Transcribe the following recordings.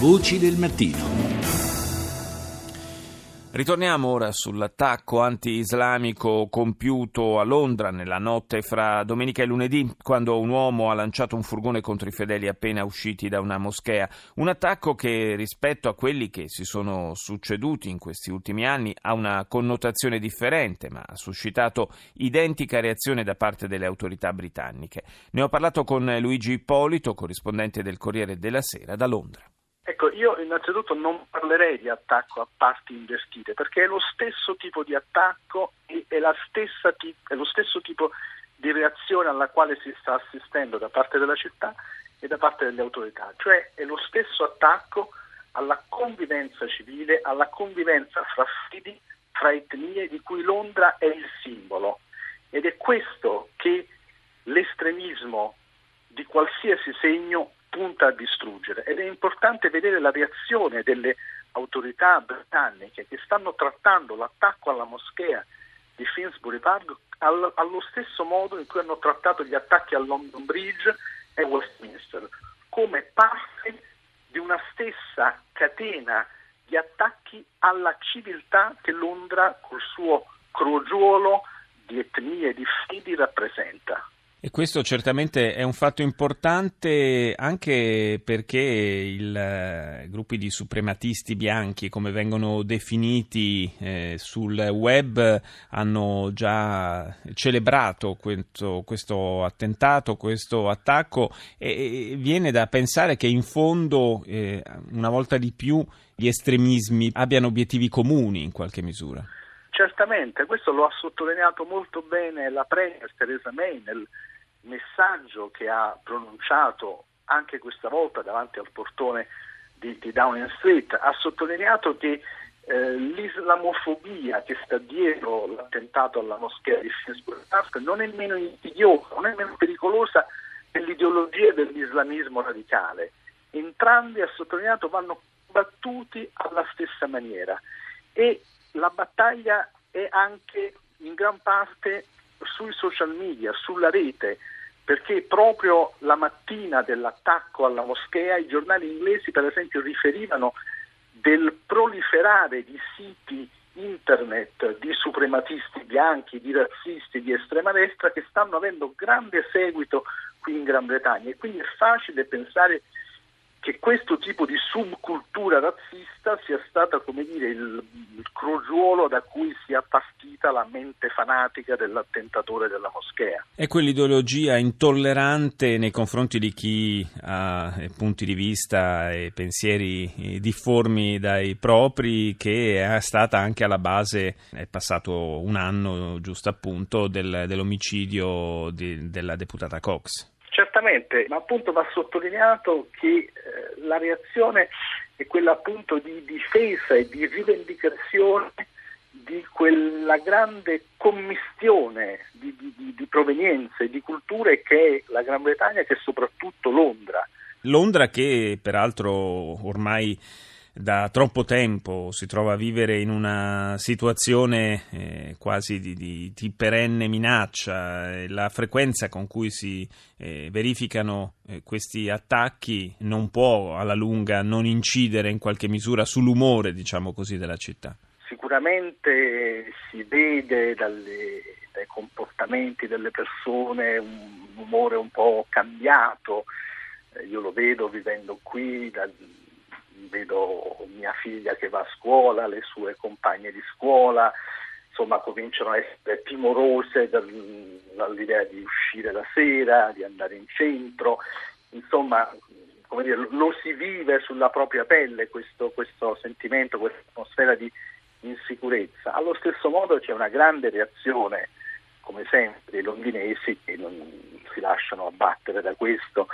Voci del mattino. Ritorniamo ora sull'attacco anti-islamico compiuto a Londra nella notte fra domenica e lunedì, quando un uomo ha lanciato un furgone contro i fedeli appena usciti da una moschea. Un attacco che rispetto a quelli che si sono succeduti in questi ultimi anni ha una connotazione differente, ma ha suscitato identica reazione da parte delle autorità britanniche. Ne ho parlato con Luigi Ippolito, corrispondente del Corriere della Sera da Londra. Ecco, io innanzitutto non parlerei di attacco a parti invertite, perché è lo stesso tipo di attacco e è, t- è lo stesso tipo di reazione alla quale si sta assistendo da parte della città e da parte delle autorità, cioè è lo stesso attacco alla convivenza civile, alla convivenza fra fidi, fra etnie di cui Londra è il simbolo. Ed è questo che l'estremismo di qualsiasi segno punta a distruggere ed è importante vedere la reazione delle autorità britanniche che stanno trattando l'attacco alla moschea di Finsbury Park allo stesso modo in cui hanno trattato gli attacchi a London Bridge e Westminster, come parte di una stessa catena di attacchi alla civiltà che Londra col suo crogiuolo di etnie e di fedi rappresenta. E questo certamente è un fatto importante anche perché i eh, gruppi di suprematisti bianchi, come vengono definiti eh, sul web, hanno già celebrato questo, questo attentato, questo attacco e, e, viene da pensare che in fondo, eh, una volta di più, gli estremismi abbiano obiettivi comuni in qualche misura. Certamente, questo lo ha sottolineato molto bene la Premier Theresa May nel messaggio che ha pronunciato anche questa volta davanti al portone di, di Downing Street. Ha sottolineato che eh, l'islamofobia che sta dietro l'attentato alla moschea di Finsbury Park non è meno insidiosa, non è meno pericolosa dell'ideologia dell'islamismo radicale. Entrambi, ha sottolineato, vanno combattuti alla stessa maniera e la battaglia è anche in gran parte sui social media, sulla rete, perché proprio la mattina dell'attacco alla moschea i giornali inglesi per esempio riferivano del proliferare di siti internet di suprematisti bianchi, di razzisti di estrema destra che stanno avendo grande seguito qui in Gran Bretagna. E quindi è facile pensare che questo tipo di subcultura razzista sia stata come dire, il, il crogiuolo da cui sia partita la mente fanatica dell'attentatore della moschea. È quell'ideologia intollerante nei confronti di chi ha eh, punti di vista e pensieri eh, difformi dai propri che è stata anche alla base, è passato un anno giusto appunto, del, dell'omicidio di, della deputata Cox. Certamente, ma appunto va sottolineato che eh, la reazione è quella appunto di difesa e di rivendicazione di quella grande commistione di, di, di provenienze, di culture che è la Gran Bretagna e che è soprattutto Londra. Londra che peraltro ormai da troppo tempo si trova a vivere in una situazione eh, quasi di, di, di, perenne minaccia. La frequenza con cui si eh, verificano eh, questi attacchi non può alla lunga non incidere in qualche misura sull'umore, diciamo così, della città. Sicuramente si vede dalle, dai comportamenti delle persone un umore un po' cambiato. Eh, io lo vedo vivendo qui. Da, vedo mia figlia che va a scuola, le sue compagne di scuola, insomma cominciano a essere timorose dall'idea di uscire la sera, di andare in centro, insomma dire, lo si vive sulla propria pelle questo, questo sentimento, questa atmosfera di insicurezza. Allo stesso modo c'è una grande reazione, come sempre, dei londinesi che non si lasciano abbattere da questo,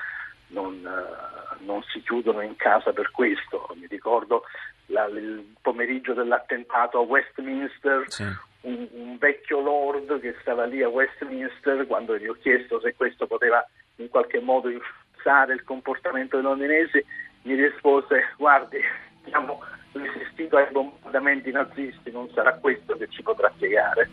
non, uh, non, si chiudono in casa per questo. Mi ricordo la, il pomeriggio dell'attentato a Westminster, sì. un, un, vecchio lord che stava lì a Westminster, quando gli ho chiesto se questo poteva in qualche modo influenzare il comportamento dei londinesi, mi rispose guardi, abbiamo resistito ai bombardamenti nazisti, non sarà questo che ci potrà spiegare.